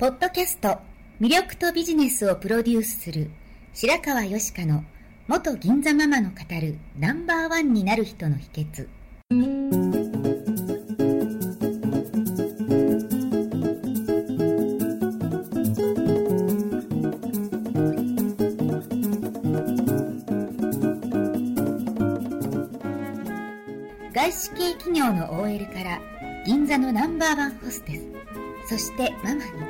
ポッドキャスト魅力とビジネスをプロデュースする白川よしかの元銀座ママの語るナンバーワンになる人の秘訣。外資系企業の OL から銀座のナンバーワンホステスそしてママに。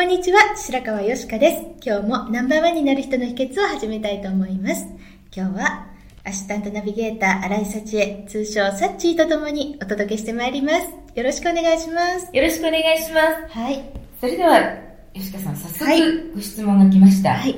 こんにちは、白川よしかです。今日もナンバーワンになる人の秘訣を始めたいと思います。今日は、アシスタントナビゲーター、新井幸恵、通称サッチーとともにお届けしてまいります。よろしくお願いします。よろしくお願いします。はい。それでは、吉川さん、早はい速ご質問が来ました。はい。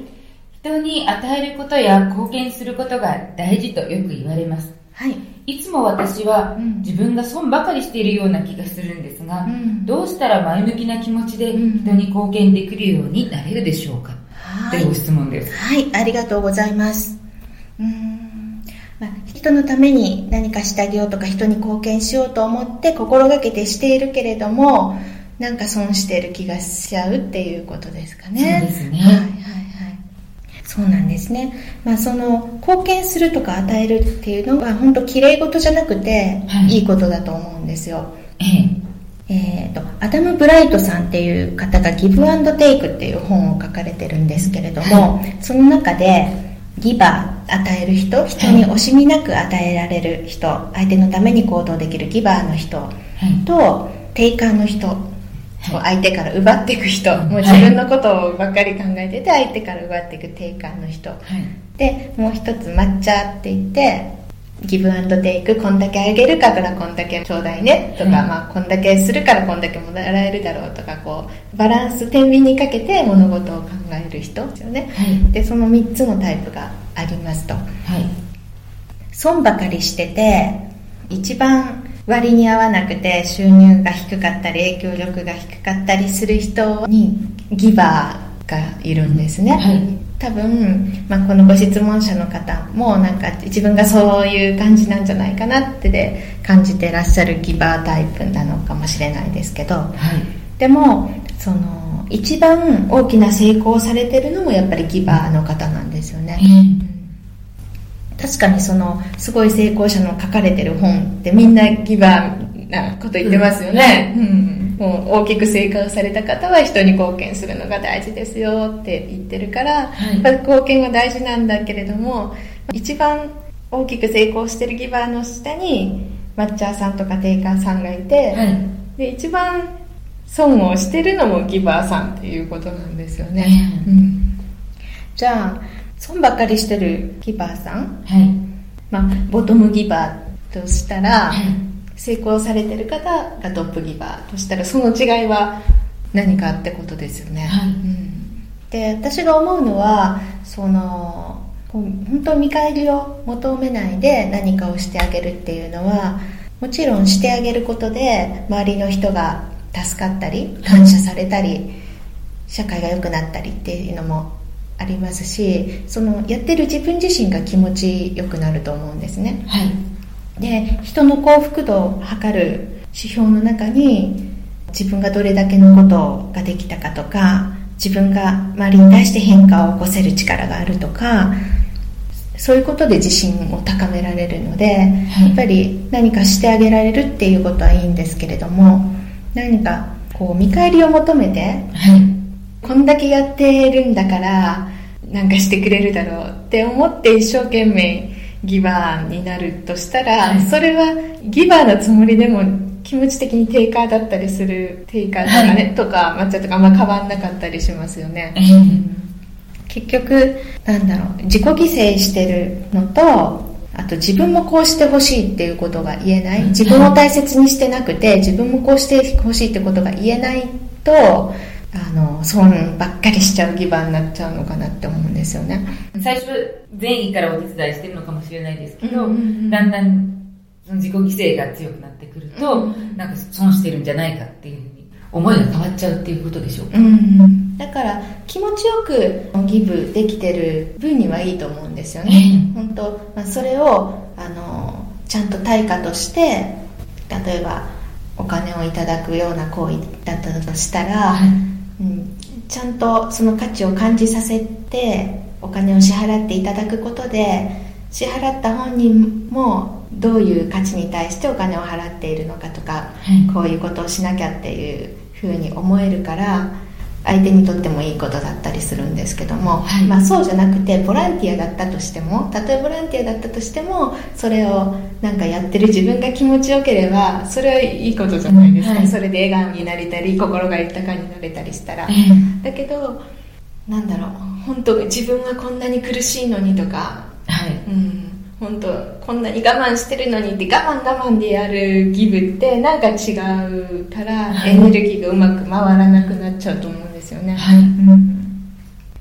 人に与えることや貢献することが大事とよく言われます。はい。いつも私はうん自分が損ばかりしているような気がするんですが、うんどうしたら前向きな気持ちでうん人に貢献できるようになれるでしょうか、はいというご。質問です。はい、ありがとうございます。うーんまあ、人のために何かしてあげようとか人に貢献しようと思って心がけてしているけれどもなんか損している気がしちゃうっていうことですかね。そうですねはい。そうなんですね。まあその貢献するとか与えるっていうのは本当綺麗事じゃなくてはいいいことだと思うんですよ。えええー、とアダム・ブライトさんっていう方が「ギブアンド・テイク」っていう本を書かれてるんですけれども、その中でギバー与える人人に惜しみなく与えられる人相手のために行動できるギバーの人はい。とテイカーの人はい。相手から奪っていく人。もう自分のことばっかり考えてて相手から奪っていくテイカーの人。はい。でもう一つ抹茶って言ってギブアンドテイクこんだけあげるからこんだけちょうだいねとか、うんまあ、こんだけするからこんだけもらえるだろうとかこうバランス天秤にかけて物事を考える人ですよね。はい。でその3つのタイプがありますと。はい。損ばかりしてて一番割に合わなくて収入が低かったり影響力が低かったりする人にギバーがいるんですね、はい。多分、まあ、このご質問者の方もなんか自分がそういう感じなんじゃないかなってで感じてらっしゃるギバータイプなのかもしれないですけど。はい。でもその一番大きな成功をされてるのもやっぱりギバーの方なんですよね、え確かにそのすごい成功者の書かれてる本ってみんなギバーなこと言ってますよね、うん。もう大きく成功された方は人に貢献するのが大事ですよって言ってるから、はい。やっぱり貢献は大事なんだけれども一番大きく成功してるギバーの下にマッチャーさんとかテイカーさんがいて、はい。で一番損をしてるのもギバーさんっていうことなんですよね、え。うん、じゃあ損ばっかりしてるギバーさん。はい。まあ、ボトムギバーとしたら、はい。成功されてる方がトップギバーとしたらその違いは何かってことですよね、はい。うん。で私が思うのはその本当見返りを求めないで何かをしてあげるっていうのはもちろんしてあげることで周りの人が助かったり感謝されたり社会が良くなったりっていうのもありますしそのやってる自分自身が気持ちよくなると思うんですねはい。で人の幸福度を測る指標の中に自分がどれだけのことができたかとか自分が周りに対して変化を起こせる力があるとかそういうことで自信を高められるので、やっぱり何かしてあげられるっていうことはいいんですけれども何かこう見返りを求めてはい。こんだけやってるんだからなんかしてくれるだろうって思って一生懸命ギバーになるとしたら、はい。それはギバーのつもりでも気持ち的にテイカーだったりするテイカーとかね、はい。とか抹茶とかあんま変わんなかったりしますよね、ええ結局なんだろう自己犠牲してるのとあと自分もこうしてほしいっていうことが言えない。自分を大切にしてなくて自分もこうしてほしいってことが言えないとあの損ばっかりしちゃうギバーになっちゃうのかなって思うんですよね。最初善意からお手伝いしてるのかもしれないですけど、うんうんうん。だんだんその自己犠牲が強くなってくると、なんか損してるんじゃないかっていうふうに思いが変わっちゃうっていうことでしょうか、うんだから気持ちよくギブできてる分にはいいと思うんですよね、本当、まあ、それをあのちゃんと対価として例えばお金をいただくような行為だったとしたら、はいうん、ちゃんとその価値を感じさせてお金を支払っていただくことで支払った本人もどういう価値に対してお金を払っているのかとか、はい。こういうことをしなきゃっていうふうに思えるから相手にとってもいいことだったりするんですけども、はい。まあ、そうじゃなくてボランティアだったとしてもたとえボランティアだったとしてもそれをなんかやってる自分が気持ちよければそれはいいことじゃないですか、はい。それで笑顔になれたり心が豊かになれたりしたら。だけどなんだろう本当自分はこんなに苦しいのにとか、はい。うん、本当こんなに我慢してるのにって我慢我慢でやるギブってなんか違うから、はい。エネルギーがうまく回らなくなっちゃうと思うんですよね、はい。うん、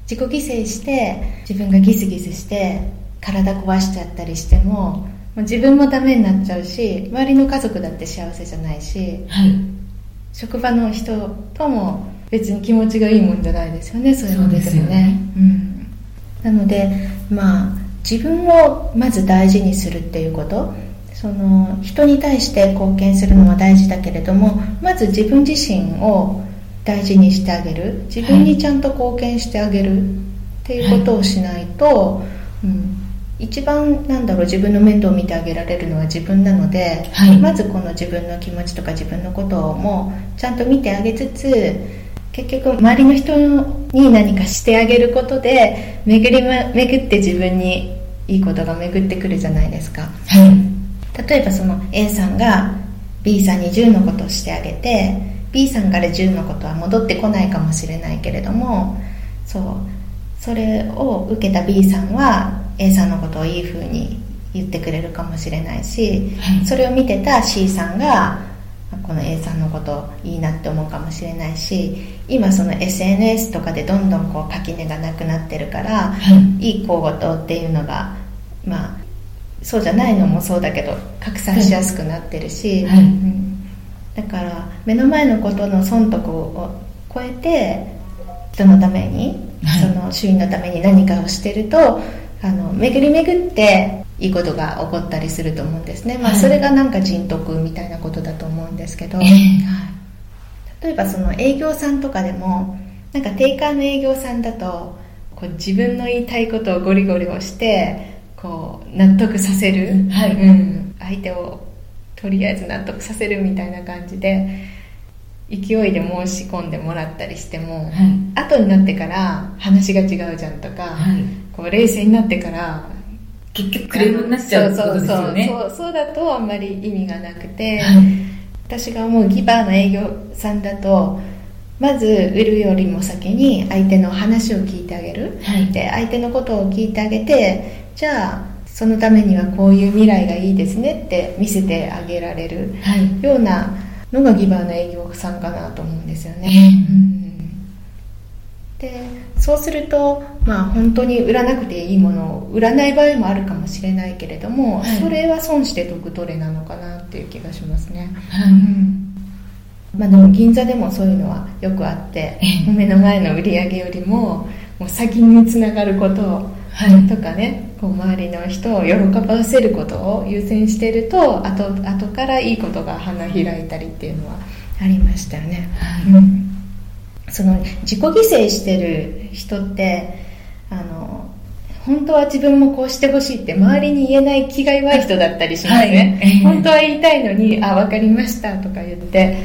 自己犠牲して自分がギスギスして体壊しちゃったりしてももう自分もダメになっちゃうし周りの家族だって幸せじゃないしはい。職場の人とも別に気持ちがいいもんじゃないですよねそういうのですよね。うん、なのでまあ自分をまず大事にするっていうこと。その人に対して貢献するのは大事だけれどもまず自分自身を大事にしてあげる。自分にちゃんと貢献してあげる。っていうことをしないと、うん、一番なんだろう自分の面倒を見てあげられるのは自分なので、はい。まずこの自分の気持ちとか自分のことをもちゃんと見てあげつつ結局周りの人に何かしてあげることで巡り、ま、巡って自分にいいことが巡ってくるじゃないですか。はい。例えばその A さんが B さんに10のことをしてあげて B さんから10のことは戻ってこないかもしれないけれどもそう。それを受けた B さんは A さんのことをいい風に言ってくれるかもしれないし、はい。それを見てた C さんがこの A さんのこといいなって思うかもしれないし今その SNS とかでどんどんこう垣根がなくなってるから、はい。いい行動っていうのがまあそうじゃないのもそうだけど拡散しやすくなってるし、はい。うんだから目の前のことの損得を超えて人のために、はい。その周囲のために何かをしてるとあの巡り巡っていいことが起こったりすると思うんですね、まあ、はい。それがなんか人徳みたいなことだと思うんですけど、ええ例えばその営業さんとかでもなんか定価の営業さんだとこう自分の言いたいことをゴリゴリ押してこう納得させる、はい。うん、相手をとりあえず納得させるみたいな感じで勢いで申し込んでもらったりしても、はい。後になってから話が違うじゃんとか、はい。こう冷静になってから結局クレームになっちゃうってことですよね。そうそうそうそう。だとあんまり意味がなくて、はい。私が思うギバーの営業さんだとまず売るよりも先に相手の話を聞いてあげる、はい。で相手のことを聞いてあげてじゃあそのためにはこういう未来がいいですねって見せてあげられるはい。ようなのがギバーの営業さんかなと思うんですよね、でそうすると、まあ、本当に売らなくていいものを売らない場合もあるかもしれないけれども、はい。それは損して得取れなのかなっていう気がしますね、はい。まあ、でも銀座でもそういうのはよくあってええ。目の前の売り上げよりももう先につながることとかねこう周りの人を喜ばせることを優先していると後後からいいことが花開いたりっていうのはありましたよね、はい。うん、その自己犠牲してる人ってあの本当は自分もこうしてほしいって周りに言えない気が弱い人だったりしますね、はい。本当は言いたいのに「あ分かりました」とか言って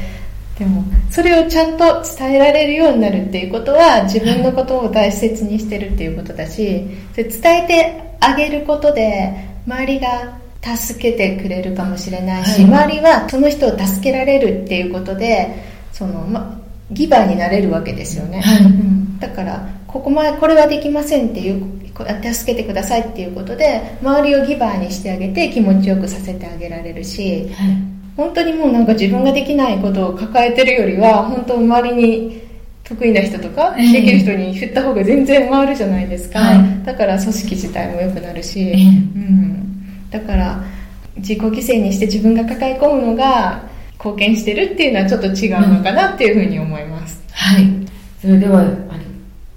でもそれをちゃんと伝えられるようになるっていうことは自分のことを大切にしてるっていうことだし伝えてあげることで周りが助けてくれるかもしれないし、はい。周りはその人を助けられるっていうことでその、ま、ギバーになれるわけですよね、はい。うん。だからここまでこれはできませんっていうこう助けてくださいっていうことで周りをギバーにしてあげて気持ちよくさせてあげられるし、はい、本当にもうなんか自分ができないことを抱えてるよりは本当周りに得意な人とか、できる人に振った方が全然回るじゃないですか、はい、だから組織自体も良くなるし、うん、だから自己犠牲にして自分が抱え込むのが貢献してるっていうのはちょっと違うのかなっていうふうに思います、はい。それでは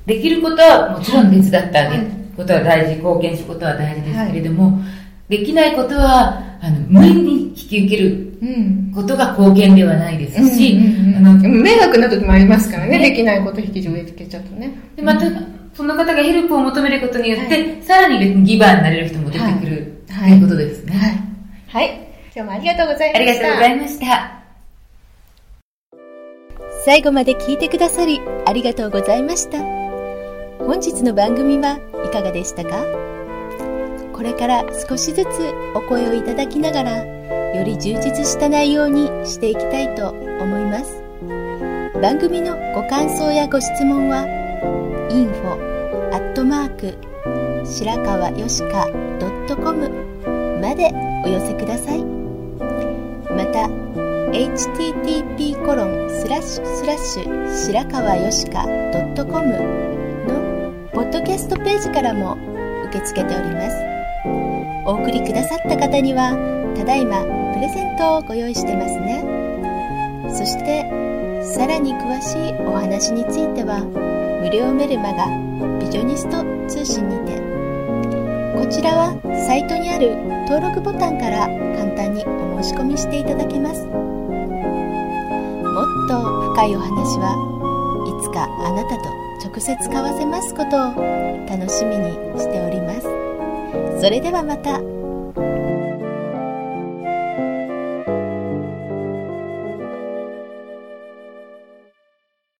できることはもちろん手伝ってあげることは大事貢献することは大事ですけれども、はい、できないことはあの無理に引き受けることが貢献ではないですし、あの迷惑な時もありますからね、ねできないこと引き受けちゃうとね。でまた、その方がヘルプを求めることによって、はい、さらにギバーになれる人も出てくる、はい、ということですね。はい。はい。今日もありがとうございました。ありがとうございました。最後まで聞いてくださり、ありがとうございました。本日の番組はいかがでしたか？これから少しずつお声をいただきながら、より充実した内容にしていきたいと思います。番組のご感想やご質問は、info アットマーク白川よしか .com までお寄せください。また、http コロンスラッシュスラッシュ白川よしか .com のポッドキャストページからも受け付けております。お送りくださった方には、ただいまレゼントをご用意してますね。そして、さらに詳しいお話については、無料メルマガビジョニスト通信にて、こちらはサイトにある登録ボタンから簡単にお申し込みしていただけます。もっと深いお話はいつかあなたと直接交わせますことを楽しみにしております。それではまた。